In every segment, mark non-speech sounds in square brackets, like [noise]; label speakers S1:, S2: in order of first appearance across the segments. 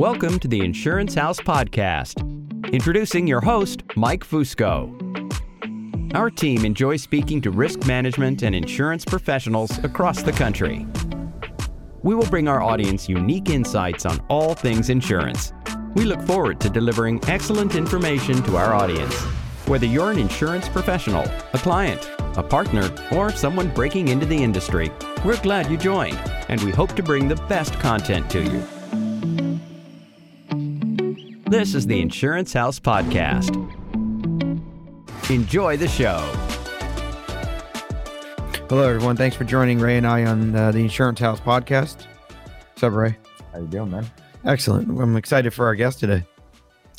S1: Welcome to the Insurance House Podcast. Introducing your host, Mike Fusco. Our team enjoys speaking to risk management and insurance professionals across the country. We will bring our audience unique insights on all things insurance. We look forward to delivering excellent information to our audience. Whether you're an insurance professional, a client, a partner, or someone breaking into the industry, we're glad you joined, and we hope to bring the best content to you. This is the Insurance House Podcast. Enjoy the show.
S2: Hello, everyone. Thanks for joining Ray and I on uh, the Insurance House podcast. What's up, Ray?
S3: How you doing, man?
S2: Excellent. I'm excited for our guest today.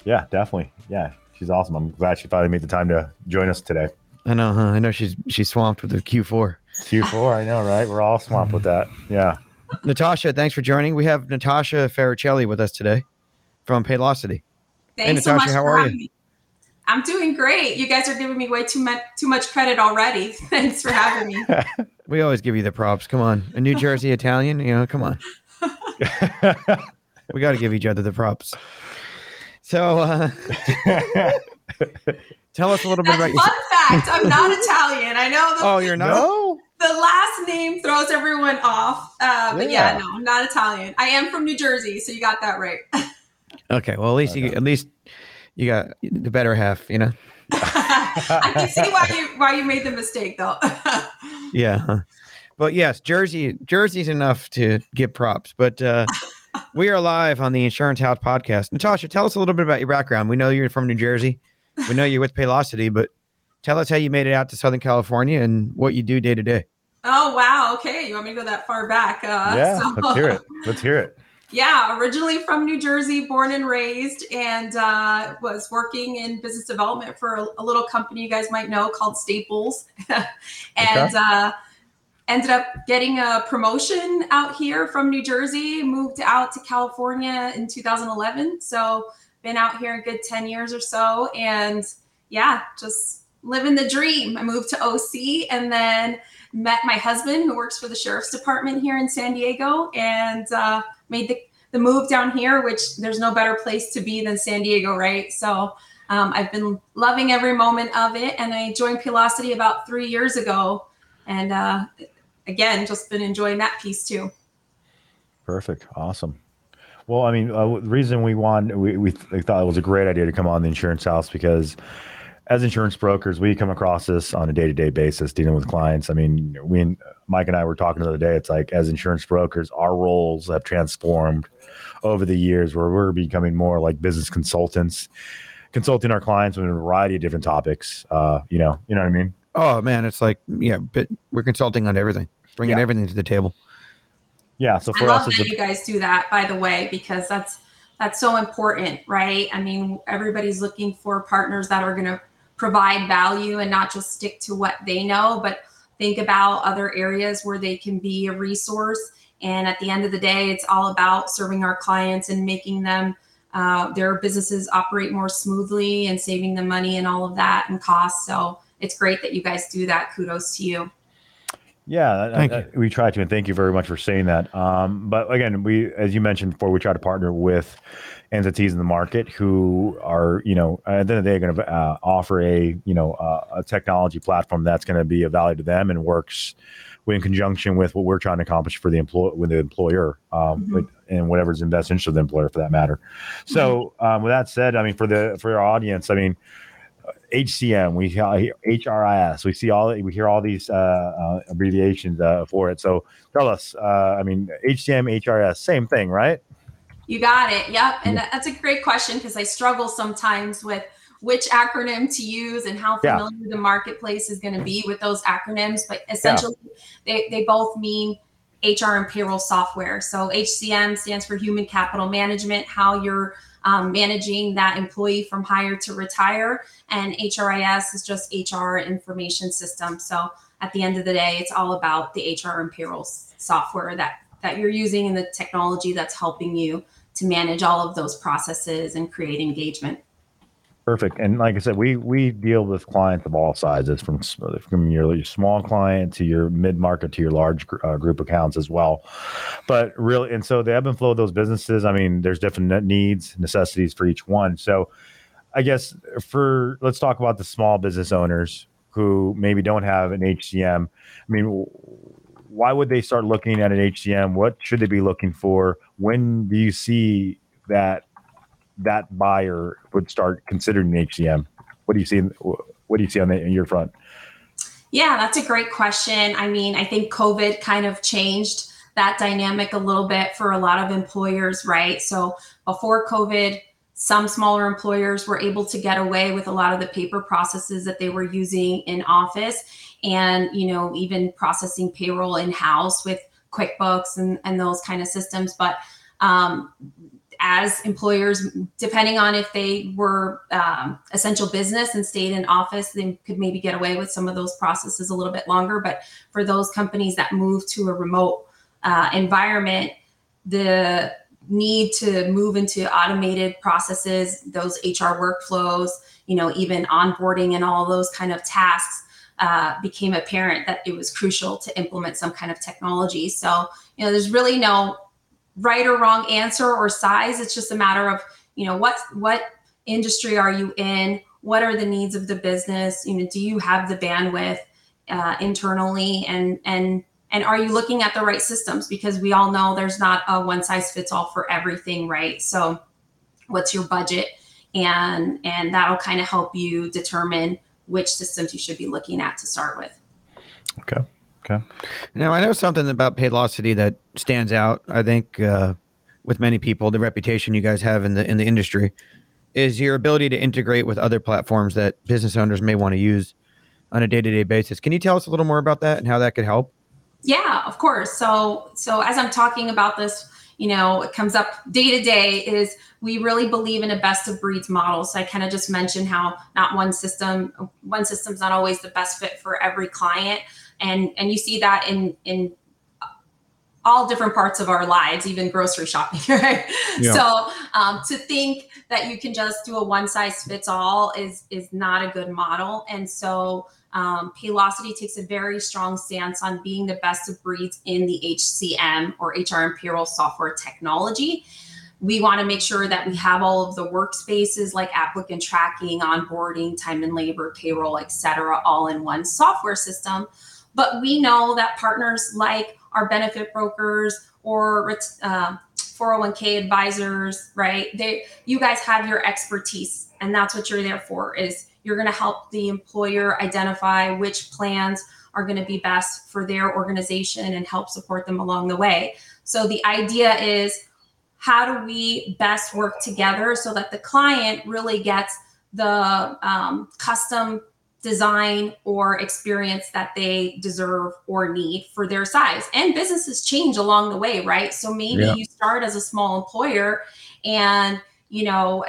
S3: Yeah, definitely. Yeah, she's awesome. I'm glad she finally made the time to join us today.
S2: I know, huh? I know she's she's swamped with the Q4.
S3: Q4, I know, right? We're all swamped with that. Yeah.
S2: Natasha, thanks for joining. We have Natasha Ferricelli with us today from Paylocity.
S4: Thanks
S2: hey, Natasha,
S4: so much
S2: how
S4: for
S2: are
S4: having
S2: you?
S4: me. I'm doing great. You guys are giving me way too much too much credit already. [laughs] Thanks for having me. [laughs]
S2: We always give you the props. Come on, a New Jersey [laughs] Italian. You know, come on. We got to give each other the props. So, uh, tell us a little bit about
S4: fun
S2: yourself.
S4: fact. I'm not Italian. I know the,
S2: Oh, you're not.
S3: no.
S4: the last name throws everyone off. Uh, but yeah.
S3: Yeah.
S4: no, I'm not Italian. I am from New Jersey, so you got that right.
S2: Okay. Well, at least you at least you got the better half. You know. [laughs]
S4: I can see why you why you made the mistake though. [laughs]
S2: Yeah. huh. But yes, Jersey Jersey's enough to give props. But uh, [laughs] we are live on the Insurance House podcast. Natasha, tell us a little bit about your background. We know you're from New Jersey. We know you're with Paylocity, but tell us how you made it out to Southern California and what you do day to day.
S4: oh wow, okay. You want me to go that far back? Uh,
S3: yeah,
S4: so-
S3: let's hear it. Let's hear it.
S4: Yeah, originally from New Jersey, born and raised, and uh, was working in business development for a, a little company you guys might know called Staples, [laughs] and uh, ended up getting a promotion out here from New Jersey. Moved out to California in 2011, so been out here a good 10 years or so, and yeah, just living the dream. I moved to OC, and then met my husband who works for the sheriff's department here in San Diego, and uh, made the, the move down here, which there's no better place to be than San Diego, right? So um, I've been loving every moment of it. And I joined Paylocity about three years ago. And uh, again, just been enjoying that piece too.
S3: Perfect. Awesome. Well, I mean, uh, the reason we want we, we th- thought it was a great idea to come on the insurance house because as insurance brokers, we come across this on a day to day basis dealing with clients. I mean, we and Mike and I were talking the other day. It's like as insurance brokers, our roles have transformed over the years where we're becoming more like business consultants, consulting our clients on a variety of different topics. Uh, you know, you know what I mean?
S2: Oh man, it's like yeah, but we're consulting on everything, bringing
S3: Yeah.
S2: everything to the table.
S3: Yeah. So
S4: I
S3: for
S4: love
S3: us,
S4: that
S3: a,
S4: you guys do that, by the way, because that's that's so important, right? I mean, everybody's looking for partners that are going to provide value and not just stick to what they know, but think about other areas where they can be a resource. And at the end of the day, it's all about serving our clients and making them uh, their businesses operate more smoothly and saving them money and all of that and costs. So it's great that you guys do that. Kudos to you.
S3: Yeah, that-
S2: Thank
S3: that- we try to, and thank you very much for saying that. Um, but again, we, as you mentioned before, we try to partner with entities in the market who are, you know, at the end of the day, going to uh, offer a, you know, uh, a technology platform that's going to be of value to them and works in conjunction with what we're trying to accomplish for the employer, with the employer, um,
S4: Mhm.
S3: with- and whatever's in best interest of the employer for that matter. So, um, with that said, I mean, for the for our audience, I mean. HCM, we HRIS, we see all we hear all these uh, uh, abbreviations uh, for it. So tell us, uh, I mean, HCM, HRS, same thing, right?
S4: You got it. Yep. And that- that's a great question because I struggle sometimes with which acronym to use and how
S3: Yeah.
S4: familiar the marketplace is going to be with those acronyms. But essentially, they, they both mean HR and payroll software. So HCM stands for Human Capital Management, how you're um, managing that employee from hire to retire. And HRIS is just HR information system. So at the end of the day, it's all about the HR and payroll software that that you're using and the technology that's helping you to manage all of those processes and create engagement.
S3: Perfect. And like I said, we we deal with clients of all sizes, from from your small client to your mid market to your large uh, group accounts as well. But really, and so the ebb and flow of those businesses. I mean, there's different needs, necessities for each one. So, I guess for let's talk about the small business owners who maybe don't have an HCM. I mean, why would they start looking at an HCM? What should they be looking for? When do you see that that buyer would start considering an HCM? What do you see? What do you see on the, your front?
S4: Yeah, that's a great question. I mean, I think COVID kind of changed that dynamic a little bit for a lot of employers, right? So before COVID, some smaller employers were able to get away with a lot of the paper processes that they were using in office and you know even processing payroll in house with quickbooks and, and those kind of systems but um, as employers, depending on if they were um, essential business and stayed in office, they could maybe get away with some of those processes a little bit longer. But for those companies that move to a remote uh, environment, the need to move into automated processes, those HR workflows, you know, even onboarding and all those kind of tasks uh, became apparent that it was crucial to implement some kind of technology. So, you know, there's really no right or wrong answer or size. It's just a matter of, you know, what what industry are you in? What are the needs of the business? You know, do you have the bandwidth uh, internally and and and are you looking at the right systems because we all know there's not a one size fits all for everything right so what's your budget and and that'll kind of help you determine which systems you should be looking at to start with
S3: okay Okay.
S2: Now I know something about Paylocity that stands out. I think uh, with many people, the reputation you guys have in the in the industry is your ability to integrate with other platforms that business owners may want to use on a day to day basis. Can you tell us a little more about that and how that could help?
S4: Yeah, of course. So so as I'm talking about this, you know, it comes up day to day is we really believe in a best of breeds model. So I kind of just mentioned how not one system, one system's not always the best fit for every client and and you see that in in all different parts of our lives, even grocery shopping, [laughs] right? Yeah. So um, to think that you can just do a one size fits all is is not a good model. And so um, Paylocity takes a very strong stance on being the best of breeds in the HCM or HR and payroll software technology. We want to make sure that we have all of the workspaces like applicant tracking, onboarding, time and labor, payroll, et cetera, all in one software system but we know that partners like our benefit brokers or uh, 401k advisors, right? They, you guys have your expertise, and that's what you're there for. Is you're going to help the employer identify which plans are going to be best for their organization and help support them along the way. So the idea is how do we best work together so that the client really gets the um, custom design or experience that they deserve or need for their size. And businesses change along the way, right? So maybe yeah. you start as a small employer and, you know,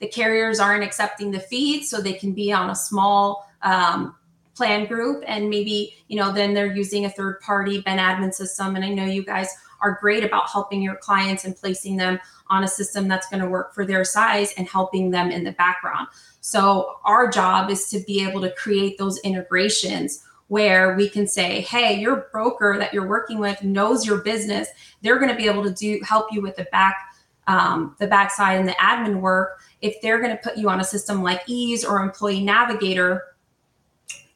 S4: the carriers aren't accepting the feed, so they can be on a small um, plan group. And maybe, you know, then they're using a third party Ben admin system. And I know you guys are great about helping your clients and placing them on a system that's going to work for their size and helping them in the background. So our job is to be able to create those integrations where we can say, hey, your broker that you're working with knows your business. They're going to be able to do help you with the back um, the backside and the admin work. If they're going to put you on a system like Ease or Employee Navigator,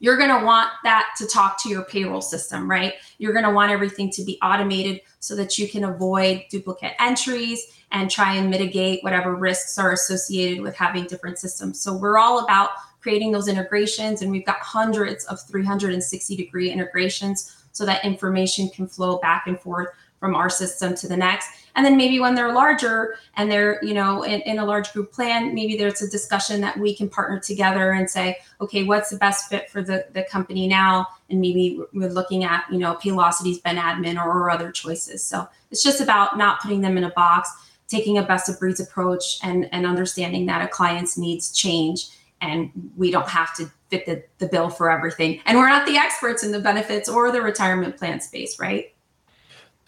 S4: you're going to want that to talk to your payroll system, right? You're going to want everything to be automated so that you can avoid duplicate entries and try and mitigate whatever risks are associated with having different systems. So we're all about creating those integrations, and we've got hundreds of 360 degree integrations so that information can flow back and forth from our system to the next. And then maybe when they're larger and they're, you know, in, in, a large group plan, maybe there's a discussion that we can partner together and say, okay, what's the best fit for the, the company now? And maybe we're looking at, you know, Paylocity's Ben Admin or, or other choices. So it's just about not putting them in a box taking a best of breeds approach and, and understanding that a client's needs change and we don't have to fit the, the bill for everything. And we're not the experts in the benefits or the retirement plan space, right?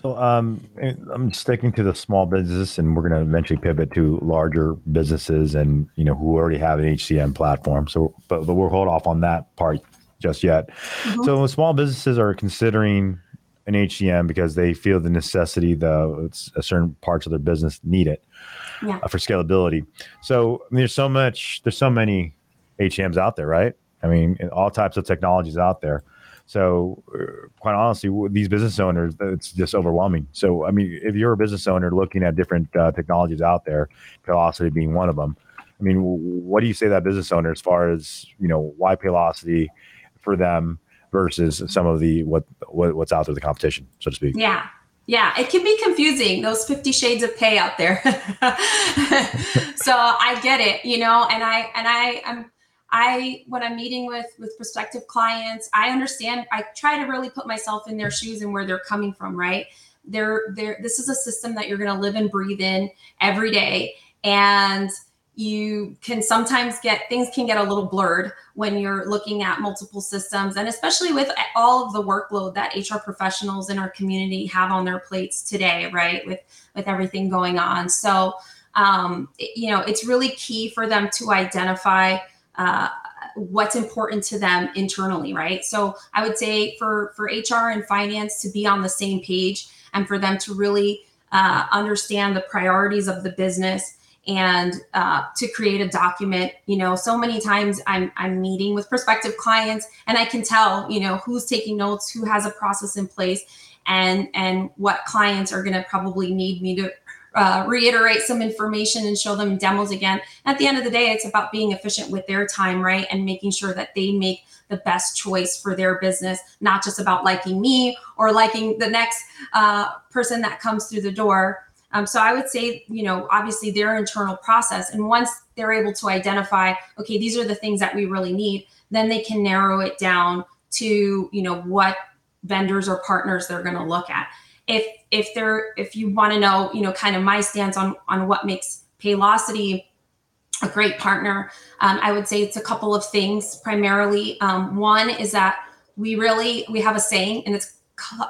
S3: So um, I'm sticking to the small business, and we're going to eventually pivot to larger businesses, and you know who already have an HCM platform. So, but, but we'll hold off on that part just yet. Mm-hmm. So, small businesses are considering an HCM because they feel the necessity, the it's a certain parts of their business need it yeah. uh, for scalability. So, I mean, there's so much, there's so many HCMs out there, right? I mean, all types of technologies out there. So, uh, quite honestly, these business owners, it's just overwhelming. So, I mean, if you're a business owner looking at different uh, technologies out there, Paylocity being one of them, I mean, what do you say that business owner as far as you know why Paylocity for them versus some of the what, what what's out there, the competition, so to speak?
S4: Yeah, yeah, it can be confusing. Those Fifty Shades of Pay out there. [laughs] so I get it, you know, and I and I I'm I when I'm meeting with with prospective clients, I understand. I try to really put myself in their shoes and where they're coming from. Right? They're they're this is a system that you're going to live and breathe in every day, and you can sometimes get things can get a little blurred when you're looking at multiple systems and especially with all of the workload that hr professionals in our community have on their plates today right with with everything going on so um, you know it's really key for them to identify uh, what's important to them internally right? So i would say for for hr and finance to be on the same page and for them to really uh, understand the priorities of the business and uh, to create a document you know so many times i'm i'm meeting with prospective clients and i can tell you know who's taking notes who has a process in place and and what clients are going to probably need me to uh, reiterate some information and show them demos again. At the end of the day, it's about being efficient with their time, right? And making sure that they make the best choice for their business, not just about liking me or liking the next uh, person that comes through the door. Um, so I would say, you know, obviously their internal process. And once they're able to identify, okay, these are the things that we really need, then they can narrow it down to, you know, what vendors or partners they're going to look at if if they're if you want to know you know kind of my stance on on what makes paylocity a great partner um, i would say it's a couple of things primarily. Um, one is that we really we have a saying and it's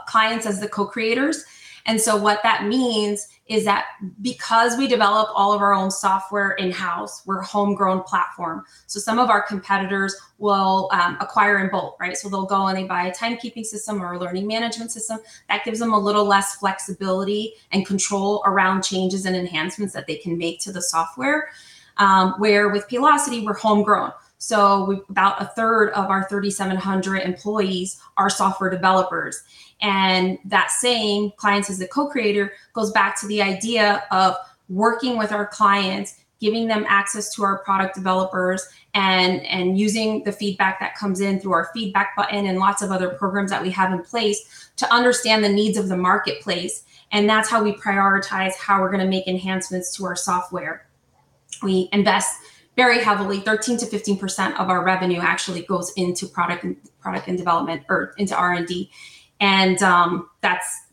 S4: clients as the co-creators and so what that means is that because we develop all of our own software in house, we're a homegrown platform. So some of our competitors will um, acquire in bulk, right? So they'll go and they buy a timekeeping system or a learning management system. That gives them a little less flexibility and control around changes and enhancements that they can make to the software. Um, where with Paylocity, we're homegrown. So we, about a third of our 3,700 employees are software developers. And that saying, clients as the co creator, goes back to the idea of working with our clients, giving them access to our product developers, and, and using the feedback that comes in through our feedback button and lots of other programs that we have in place to understand the needs of the marketplace. And that's how we prioritize how we're going to make enhancements to our software. We invest very heavily 13 to 15% of our revenue actually goes into product and product and development or into r&d and um, that's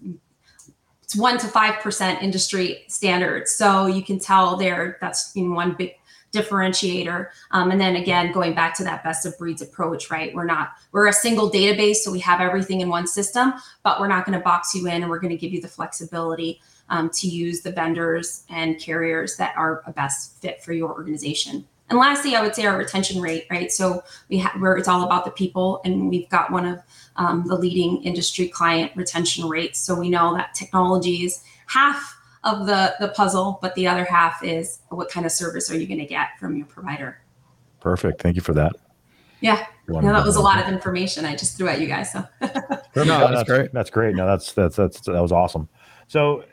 S4: it's one to five percent industry standard. So you can tell there that's know, one big differentiator. Um, and then again, going back to that best of breeds approach, right? We're not we're a single database, so we have everything in one system, but we're not going to box you in, and we're going to give you the flexibility um, to use the vendors and carriers that are a best fit for your organization. And lastly, I would say our retention rate, right? So we have where it's all about the people, and we've got one of um, the leading industry client retention rates. So we know that technology is half of the the puzzle, but the other half is what kind of service are you going to get from your provider?
S3: Perfect. Thank you for that.
S4: Yeah. No, that was a lot of information I just threw at you guys. So [laughs]
S3: no, that's great. That's great. No, that's that's that's that was awesome. So,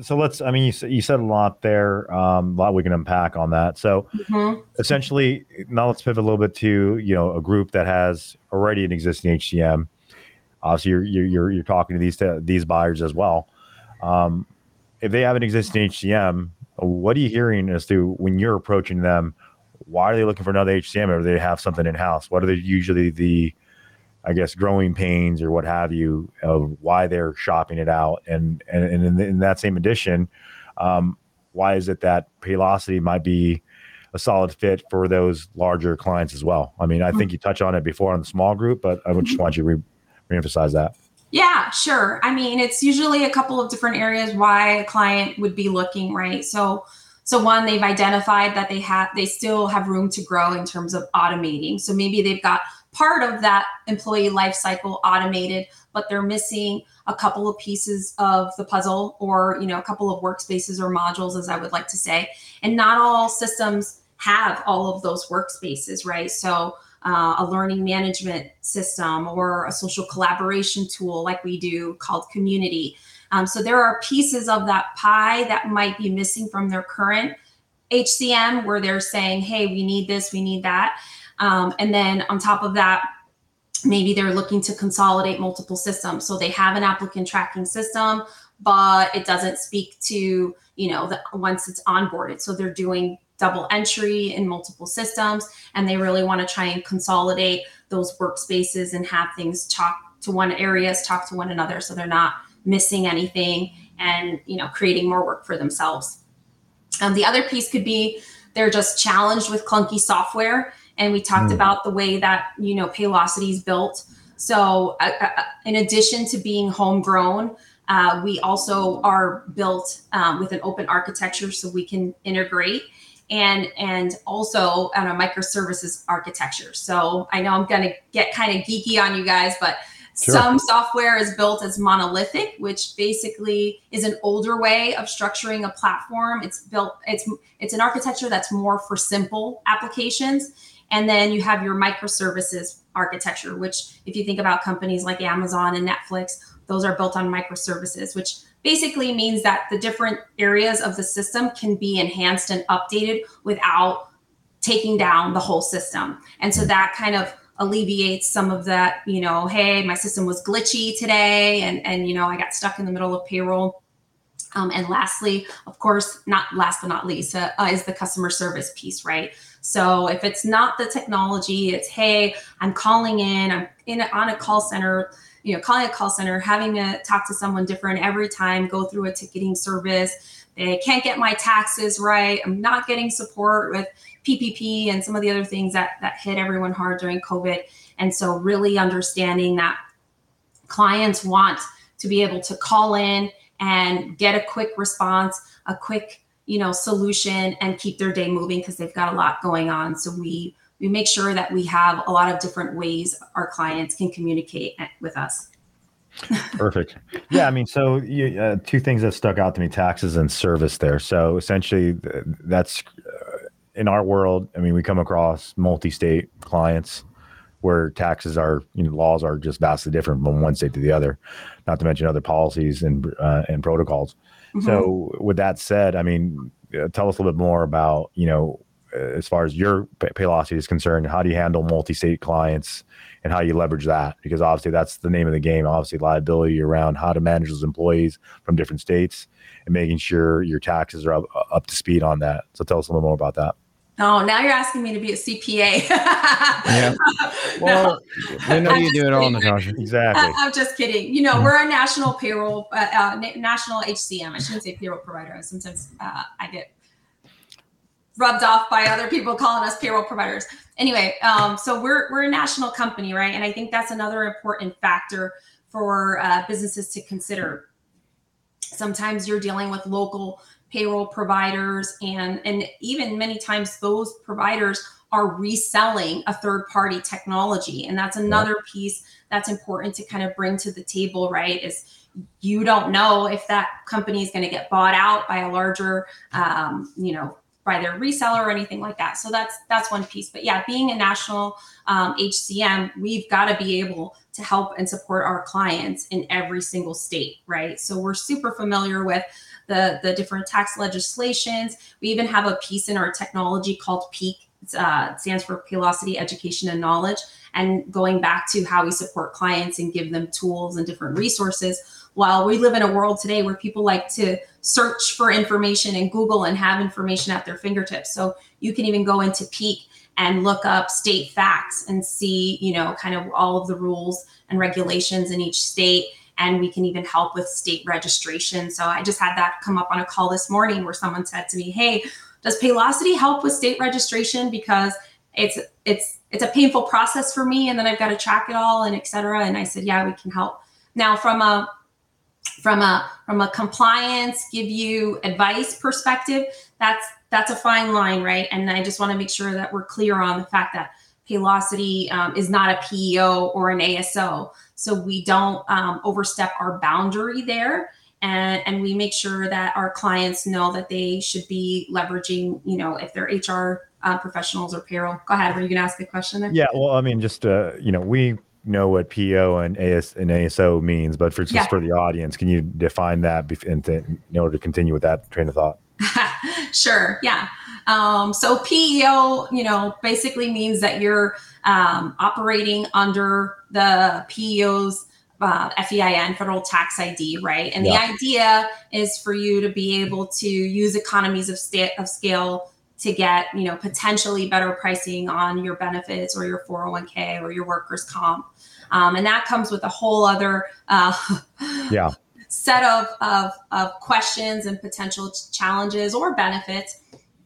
S3: so let's. I mean, you, you said a lot there. Um, a lot we can unpack on that. So, mm-hmm. essentially, now let's pivot a little bit to you know a group that has already an existing HCM. Obviously, you're you're you're talking to these to these buyers as well. Um, if they have an existing HCM, what are you hearing as to when you're approaching them? Why are they looking for another HCM, or do they have something in house? What are they usually the I guess growing pains or what have you of why they're shopping it out, and and, and in, in that same edition, um, why is it that Paylocity might be a solid fit for those larger clients as well? I mean, I think you touched on it before on the small group, but I just mm-hmm. want you to re- reemphasize that.
S4: Yeah, sure. I mean, it's usually a couple of different areas why a client would be looking, right? So so one, they've identified that they have they still have room to grow in terms of automating. So maybe they've got part of that employee life cycle automated, but they're missing a couple of pieces of the puzzle or you know a couple of workspaces or modules as I would like to say. And not all systems have all of those workspaces, right? So uh, a learning management system or a social collaboration tool like we do called Community um, so there are pieces of that pie that might be missing from their current HCM where they're saying, hey, we need this, we need that. Um, and then on top of that, maybe they're looking to consolidate multiple systems. So they have an applicant tracking system, but it doesn't speak to, you know, the, once it's onboarded. So they're doing double entry in multiple systems and they really want to try and consolidate those workspaces and have things talk to one areas, talk to one another. So they're not missing anything and you know creating more work for themselves um, the other piece could be they're just challenged with clunky software and we talked mm. about the way that you know paylocity is built so uh, uh, in addition to being homegrown uh, we also are built um, with an open architecture so we can integrate and and also on a microservices architecture so i know i'm going to get kind of geeky on you guys but Sure. Some software is built as monolithic, which basically is an older way of structuring a platform. It's built, it's it's an architecture that's more for simple applications. And then you have your microservices architecture, which if you think about companies like Amazon and Netflix, those are built on microservices, which basically means that the different areas of the system can be enhanced and updated without taking down the whole system. And so that kind of alleviates some of that, you know, hey, my system was glitchy today and and you know, I got stuck in the middle of payroll. Um, and lastly, of course, not last but not least, uh, uh, is the customer service piece, right? So if it's not the technology, it's hey, I'm calling in, I'm in on a call center, you know, calling a call center, having to talk to someone different every time, go through a ticketing service. They can't get my taxes right. I'm not getting support with PPP and some of the other things that that hit everyone hard during COVID. And so really understanding that clients want to be able to call in and get a quick response, a quick, you know, solution and keep their day moving because they've got a lot going on. So we we make sure that we have a lot of different ways our clients can communicate with us. [laughs]
S3: Perfect. Yeah, I mean, so you, uh, two things that stuck out to me: taxes and service. There, so essentially, that's in our world, I mean, we come across multi-state clients where taxes are, you know, laws are just vastly different from one state to the other, not to mention other policies and uh, and protocols. Mm-hmm. So, with that said, I mean, uh, tell us a little bit more about, you know, uh, as far as your Paylocity is concerned, how do you handle multi-state clients and how you leverage that? Because obviously, that's the name of the game. Obviously, liability around how to manage those employees from different states and making sure your taxes are up, up to speed on that. So, tell us a little more about that.
S4: Oh, now you're asking me to be a CPA. [laughs]
S2: yeah. Well, no, we know I'm you do it all, in Natasha.
S3: Exactly.
S4: I, am just kidding. You know, we're a national payroll, uh, uh, national HCM. I shouldn't say payroll provider. Sometimes uh, I get rubbed off by other people calling us payroll providers. Anyway, um, so we're we're a national company, right? And I think that's another important factor for uh, businesses to consider. Sometimes you're dealing with local payroll providers and and even many times those providers are reselling a third party technology. And that's another piece that's important to kind of bring to the table right is you don't know if that company is going to get bought out by a larger um, you know by their reseller or anything like that. So that's that's one piece. But yeah being a national um, hcm we've got to be able to help and support our clients in every single state right? So we're super familiar with the, the different tax legislations. We even have a piece in our technology called PEAK. Uh, stands for Paylocity Education and Knowledge. And going back to how we support clients and give them tools and different resources. While we live in a world today where people like to search for information and Google and have information at their fingertips. So you can even go into PEAK and look up state facts and see, you know, kind of all of the rules and regulations in each state and we can even help with state registration. So I just had that come up on a call this morning where someone said to me, "Hey, does Paylocity help with state registration because it's it's it's a painful process for me and then I've got to track it all and etc." And I said, "Yeah, we can help Now, from a from a from a compliance give you advice perspective that's that's a fine line right and i just want to make sure that we're clear on the fact that paylocity um, is not a peo or an aso so we don't um, overstep our boundary there and and we make sure that our clients know that they should be leveraging you know if they're hr uh, professionals or payroll go ahead were you going to ask a question there?
S3: yeah well i mean just uh, you know we know what PO and AS and ASO means, but for just yeah. for the audience, can you define that in, in order to continue with that train of thought? [laughs]
S4: sure. Yeah. Um, so PEO, you know, basically means that you're um, operating under the PEO's uh, FEIN, federal tax ID, right? And yeah. the idea is for you to be able to use economies of, sta- of scale to get you know potentially better pricing on your benefits or your 401k or your workers comp um, and that comes with a whole other uh, [laughs]
S3: yeah
S4: set of, of, of questions and potential challenges or benefits.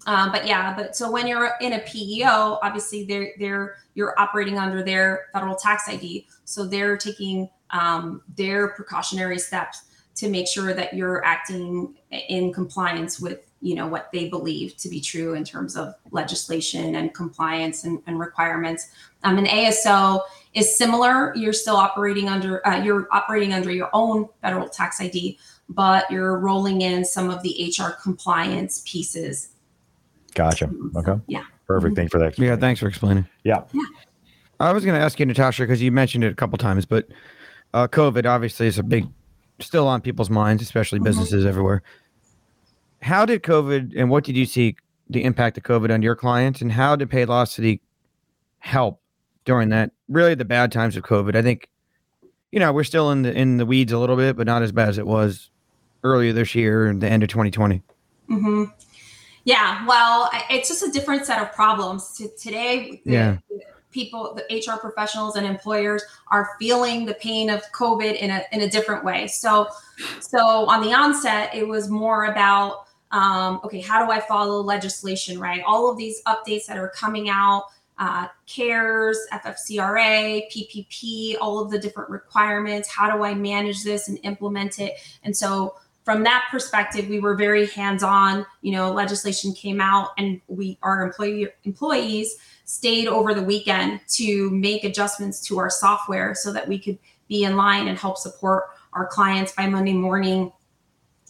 S4: Um, but yeah but so when you're in a peo obviously they're they're you're operating under their federal tax id so they're taking um, their precautionary steps to make sure that you're acting in compliance with you know what they believe to be true in terms of legislation and compliance and, and requirements. Um, an aso is similar. You're still operating under uh, you're operating under your own federal tax id but you're rolling in some of the hr compliance pieces.
S3: Gotcha. Okay.
S4: Yeah.
S3: Perfect. Thank you for that
S2: yeah thanks for explaining.
S3: Yeah,
S4: yeah.
S2: i was going to ask you natasha because you mentioned it a couple times but uh, covid obviously is a big still on people's minds especially mm-hmm. businesses mm-hmm. everywhere. How did COVID and what did you see the impact of COVID on your clients and how did Paylocity help during that really the bad times of COVID? I think, you know, we're still in the in the weeds a little bit, but not as bad as it was earlier this year and the end of 2020.
S4: Mm-hmm. Yeah, well, it's just a different set of problems. Today, the,
S2: yeah.
S4: people, the HR professionals and employers are feeling the pain of COVID in a in a different way. So, so on the onset, it was more about um, okay, how do I follow legislation, right? All of these updates that are coming out, uh, CARES, FFCRA, PPP, all of the different requirements. How do I manage this and implement it? And so, from that perspective, we were very hands-on. You know, legislation came out, and we our employee employees stayed over the weekend to make adjustments to our software so that we could be in line and help support our clients by Monday morning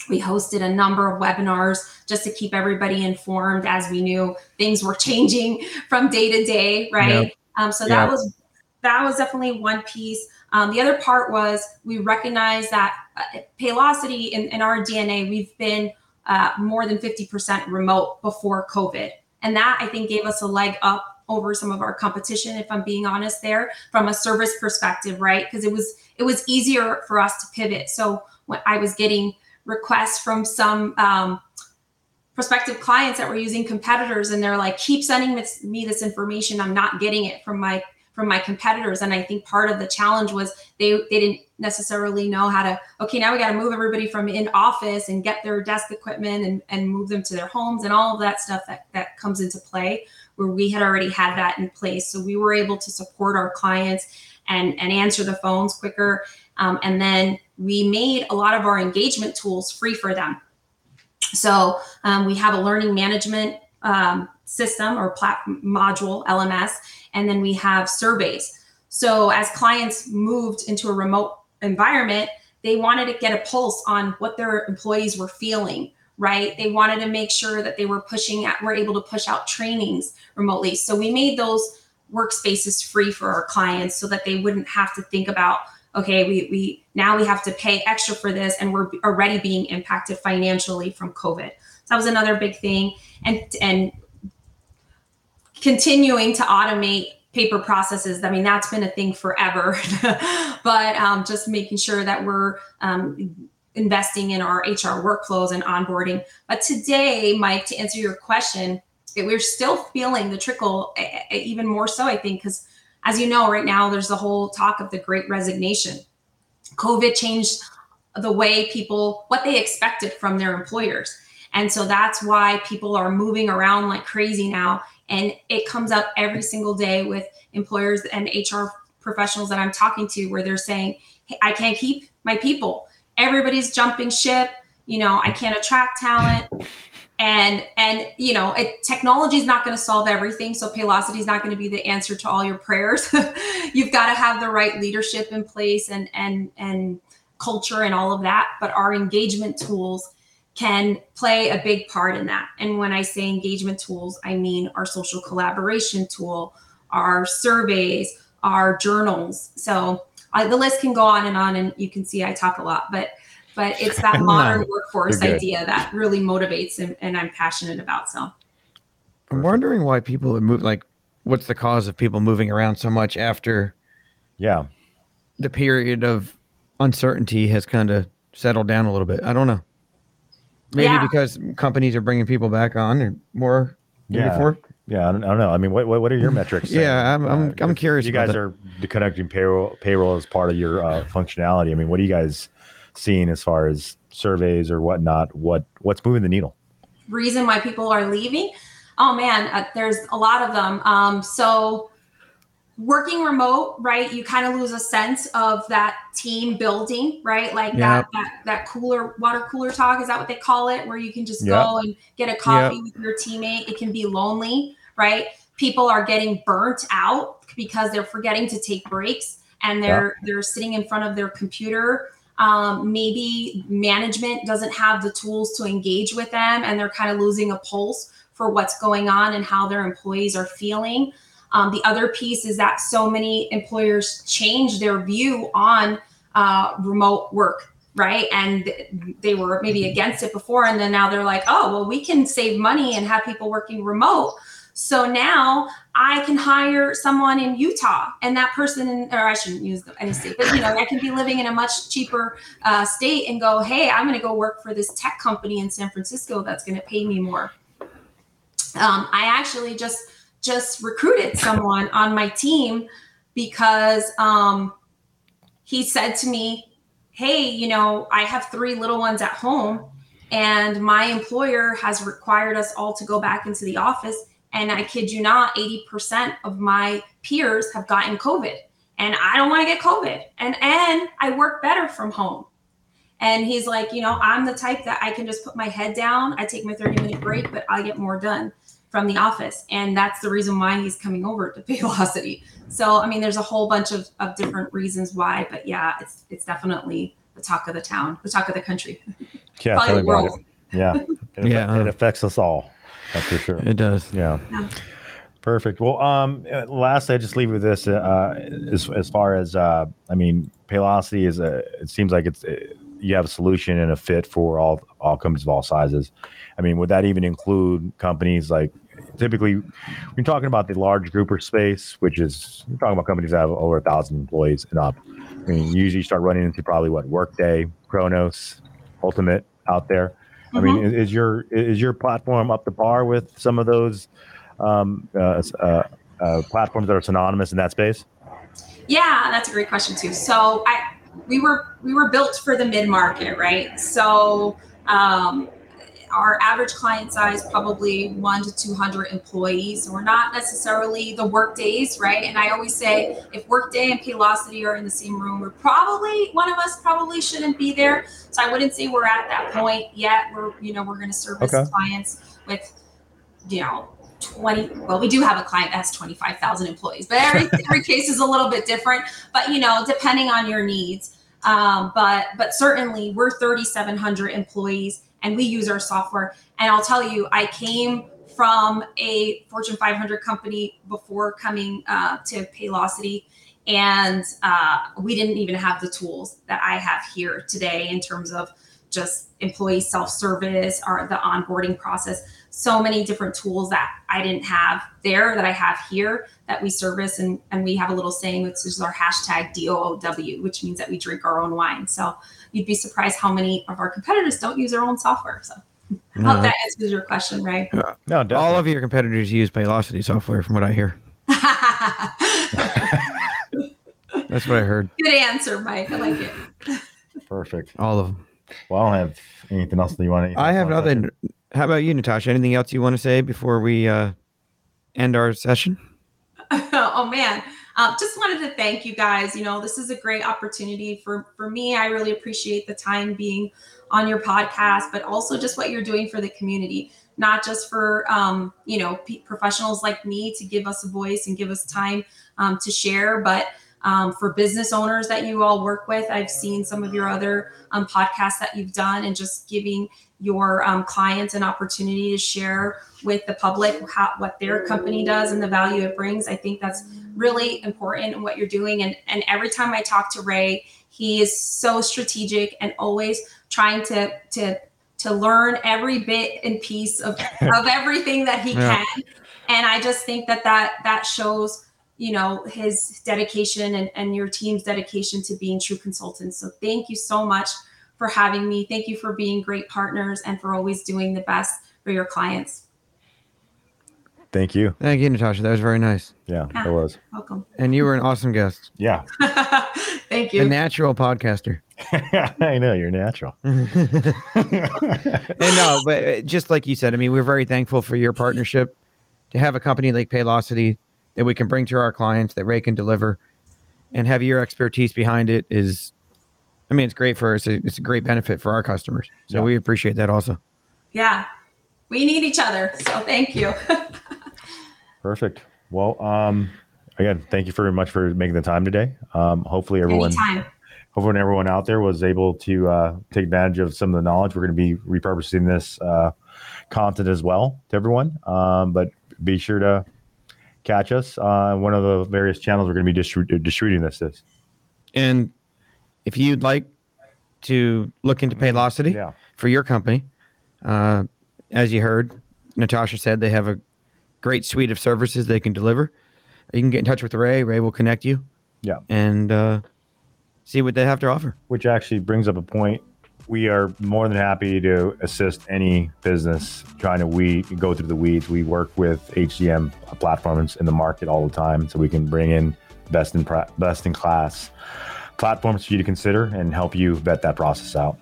S4: we hosted a number of webinars just to keep everybody informed as we knew things were [laughs] changing from day to day, right? Yep. Um, so that yep. was that was definitely one piece. Um, the other part was we recognize that uh, Paylocity in, in our DNA, we've been uh, more than 50% remote before COVID. And that I think gave us a leg up over some of our competition, if I'm being honest there, from a service perspective, right? Because it was it was easier for us to pivot. So when I was getting requests from some um, prospective clients that were using competitors and they're like keep sending this, me this information. I'm not getting it from my from my competitors. And i think part of the challenge was they they didn't necessarily know how to okay now we got to move everybody from in office and get their desk equipment and, and move them to their homes and all of that stuff that that comes into play where we had already had that in place. So we were able to support our clients and and answer the phones quicker um, and then we made a lot of our engagement tools free for them. So um, we have a learning management um, system or plat- module, LMS, and then we have surveys. So as clients moved into a remote environment, they wanted to get a pulse on what their employees were feeling right they wanted to make sure that they were pushing out were able to push out trainings remotely so we made those workspaces free for our clients so that they wouldn't have to think about okay, we, we now we have to pay extra for this and we're already being impacted financially from COVID. So that was another big thing. And and continuing to automate paper processes. I mean, that's been a thing forever, [laughs] but um, just making sure that we're um, investing in our HR workflows and onboarding. But today, Mike, to answer your question, we're still feeling the trickle even more so, I think, because as you know, right now there's the whole talk of the great resignation. COVID changed the way people, what they expected from their employers. And so that's why people are moving around like crazy now. And it comes up every single day with employers and HR professionals that I'm talking to where they're saying, I can't keep my people. Everybody's jumping ship. You know, I can't attract talent. And and you know, technology is not going to solve everything. So Paylocity is not going to be the answer to all your prayers. [laughs] You've got to have the right leadership in place and and and culture and all of that. But our engagement tools can play a big part in that. And when I say engagement tools, I mean our social collaboration tool, our surveys, our journals. So uh, the list can go on and on, and you can see I talk a lot, but but it's that [laughs] modern workforce idea that really motivates and, and I'm passionate about. So
S2: I'm wondering why people have moved. Like, what's the cause of people moving around so much after?
S3: Yeah,
S2: the period of uncertainty has kind of settled down a little bit. I don't know. Maybe yeah. because companies are bringing people back on or more
S3: yeah. before. Yeah, I don't, I don't, know. I mean, what, what, what are your metrics? [laughs]
S2: yeah, I'm I'm, uh, I'm curious.
S3: You guys are connecting payroll payroll as part of your uh, functionality. I mean, what do you guys seeing as far as surveys or whatnot? What what's moving the needle?
S4: Reason why people are leaving? Oh man, uh, there's a lot of them. Um, so working remote, right? You kind of lose a sense of that team building, right? Like yep. that, that that cooler water cooler talk is that what they call it, where you can just yep. go and get a coffee yep. with your teammate. It can be lonely, right? People are getting burnt out because they're forgetting to take breaks and they're they're sitting in front of their computer. Um, maybe management doesn't have the tools to engage with them, and they're kind of losing a pulse for what's going on and how their employees are feeling. Um, the other piece is that so many employers change their view on uh, remote work, right? And they were maybe against it before, and then now they're like, oh, well, we can save money and have people working remote. So now I can hire someone in Utah, and that person, in, or I shouldn't use the any state, but you know, I can be living in a much cheaper uh, state and go, hey, I'm going to go work for this tech company in San Francisco that's going to pay me more. Um, I actually just just recruited someone on my team because um, he said to me, Hey, you know, I have three little ones at home, and my employer has required us all to go back into the office. And I kid you not, 80% of my peers have gotten COVID. And I don't want to get COVID. And and I work better from home. And he's like, you know, I'm the type that I can just put my head down. I take my 30 minute break, but I get more done from the office. And that's the reason why he's coming over to [laughs] Paylocity. So, I mean, there's a whole bunch of, of different reasons why, but yeah, it's, it's definitely the talk of the town, the talk of the country.
S3: Yeah. Probably the world. Yeah. [laughs] It, yeah. It uh, affects us all. That's for sure.
S2: It does.
S3: Yeah. yeah. Perfect. Well, um, last I just leave with this, uh, as, as far as, uh, I mean, Paylocity is a, it seems like it's, you have a solution and a fit for all, all companies of all sizes. I mean, would that even include companies like typically we're talking about the large grouper space, which is we're talking about companies that have over a thousand employees and up. I mean, usually you start running into probably what Workday, Kronos, Ultimate out there. Mm-hmm. I mean, mm-hmm. is, is, your is your platform up to par with some of those um, uh, uh, uh, platforms that are synonymous in that space?
S4: Yeah, that's a great question too. So I we were we were built for the mid market, right? So um, our average client size probably one to 200 employees. So we're not necessarily the work days, right? And I always say if Workday and Paylocity are in the same room, we're probably one of us probably shouldn't be there. So I wouldn't say we're at that point yet. We're you know we're going to service okay. clients with you know 20 well we do have a client that has 25,000 employees but every [laughs] every case is a little bit different but you know depending on your needs um, but but certainly we're 3,700 employees and we use our software. And I'll tell you, I came from a Fortune 500 company before coming uh, to Paylocity, and uh, we didn't even have the tools that I have here today in terms of just employee self-service or the onboarding process. So many different tools that i didn't have there that i have here that we service. And, and we have a little saying which is our hashtag doow which means that we drink our own wine. So you'd be surprised how many of our competitors don't use their own software so I hope that answers your question, right?
S2: Yeah. No, definitely. all of your competitors use Paylocity software, from what I hear. [laughs] That's what I heard.
S4: Good answer, Mike. I like it.
S3: Perfect.
S2: All of them.
S3: Well, I don't have anything else that you want
S2: to. I have nothing. How about you, Natasha? Anything else you want to say before we uh, end our session? [laughs]
S4: oh man, uh, just wanted to thank you guys. You know, this is a great opportunity for for me. I really appreciate the time being on your podcast, but also just what you're doing for the community. Not just for um, you know p- professionals like me to give us a voice and give us time um, to share, but um, for business owners that you all work with. I've seen some of your other um, podcasts that you've done, and just giving your um, clients an opportunity to share with the public how, what their company does and the value it brings. I think that's really important in what you're doing. And and every time I talk to Ray, he is so strategic and always trying to to to learn every bit and piece of, of [laughs] everything that he yeah. can. And I just think that that that shows you know his dedication and, and your team's dedication to being true consultants. So thank you so much for having me. Thank you for being great partners and for always doing the best for your clients.
S3: Thank you.
S2: Thank you natasha. That was very nice.
S3: Yeah, yeah it was.
S4: welcome.
S2: And you were an awesome guest.
S3: Yeah. [laughs]
S4: Thank you.
S2: A natural podcaster. [laughs]
S3: I know you're natural. [laughs] And
S2: no but uh, just like you said i mean we're very thankful for your partnership. To have a company like paylocity that we can bring to our clients that Ray can deliver and have your expertise behind it is I mean it's great for us. It's a great benefit for our customers. So yeah. we appreciate that also.
S4: Yeah. We need each other. So thank you. [laughs]
S3: Perfect. Well um again thank you very much for making the time today. Um hopefully everyone
S4: Anytime.
S3: hopefully everyone out there was able to uh, take advantage of some of the knowledge we're going to be repurposing this uh, content as well to everyone. Um, but be sure to catch us on one of the various channels we're going to be distri- distributing this is.
S2: And if you'd like to look into Paylocity yeah. for your company, uh, as you heard, Natasha said they have a great suite of services they can deliver. You can get in touch with Ray. Ray will connect you.
S3: Yeah.
S2: And uh, see what they have to offer.
S3: Which actually brings up a point we are more than happy to assist any business trying to we go through the weeds. We work with HCM platforms in the market all the time, so we can bring in best in best in class platforms for you to consider and help you vet that process out.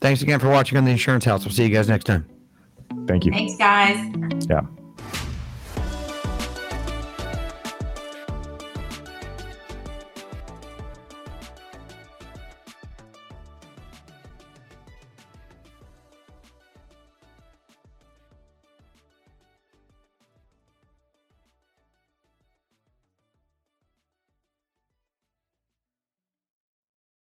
S2: Thanks again for watching on the Insurance House. We'll see you guys next time.
S3: Thank you.
S4: Thanks, guys.
S3: Yeah.